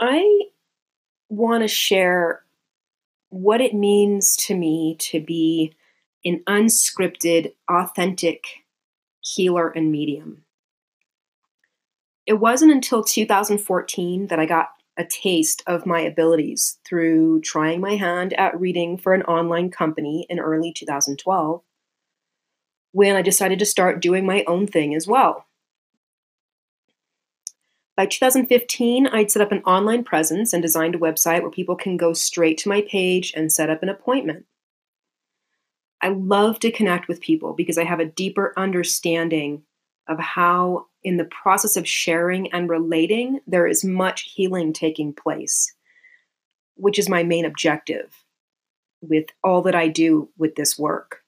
I want to share what it means to me to be an unscripted, authentic healer and medium. It wasn't until 2014 that I got a taste of my abilities through trying my hand at reading for an online company in early 2012 when I decided to start doing my own thing as well. By 2015, I'd set up an online presence and designed a website where people can go straight to my page and set up an appointment. I love to connect with people because I have a deeper understanding of how, in the process of sharing and relating, there is much healing taking place, which is my main objective with all that I do with this work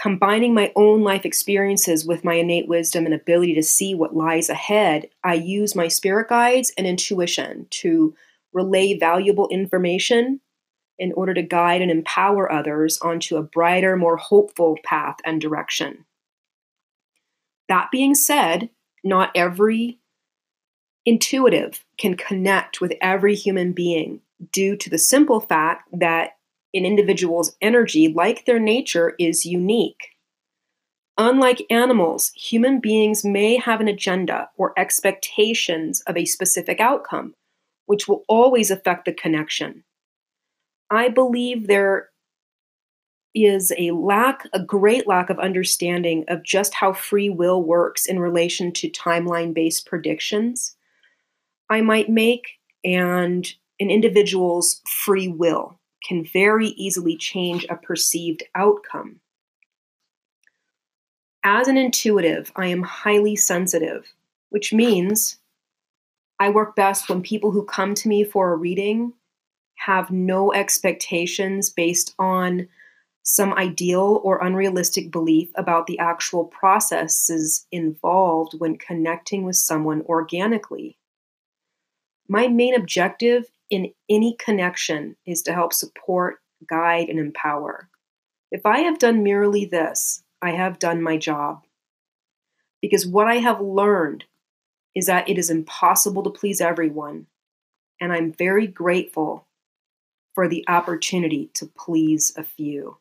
combining my own life experiences with my innate wisdom and ability to see what lies ahead, I use my spirit guides and intuition to relay valuable information in order to guide and empower others onto a brighter, more hopeful path and direction. That being said, not every intuitive can connect with every human being due to the simple fact that an individual's energy, like their nature, is unique. Unlike animals, human beings may have an agenda or expectations of a specific outcome, which will always affect the connection. I believe there is a lack, a great lack of understanding of just how free will works in relation to timeline based predictions I might make and an individual's free will can very easily change a perceived outcome. As an intuitive, I am highly sensitive, which means I work best when people who come to me for a reading have no expectations based on some ideal or unrealistic belief about the actual processes involved when connecting with someone organically. My main objective in any connection is to help support, guide, and empower. If I have done merely this, I have done my job. Because what I have learned is that it is impossible to please everyone, and I'm very grateful for the opportunity to please a few.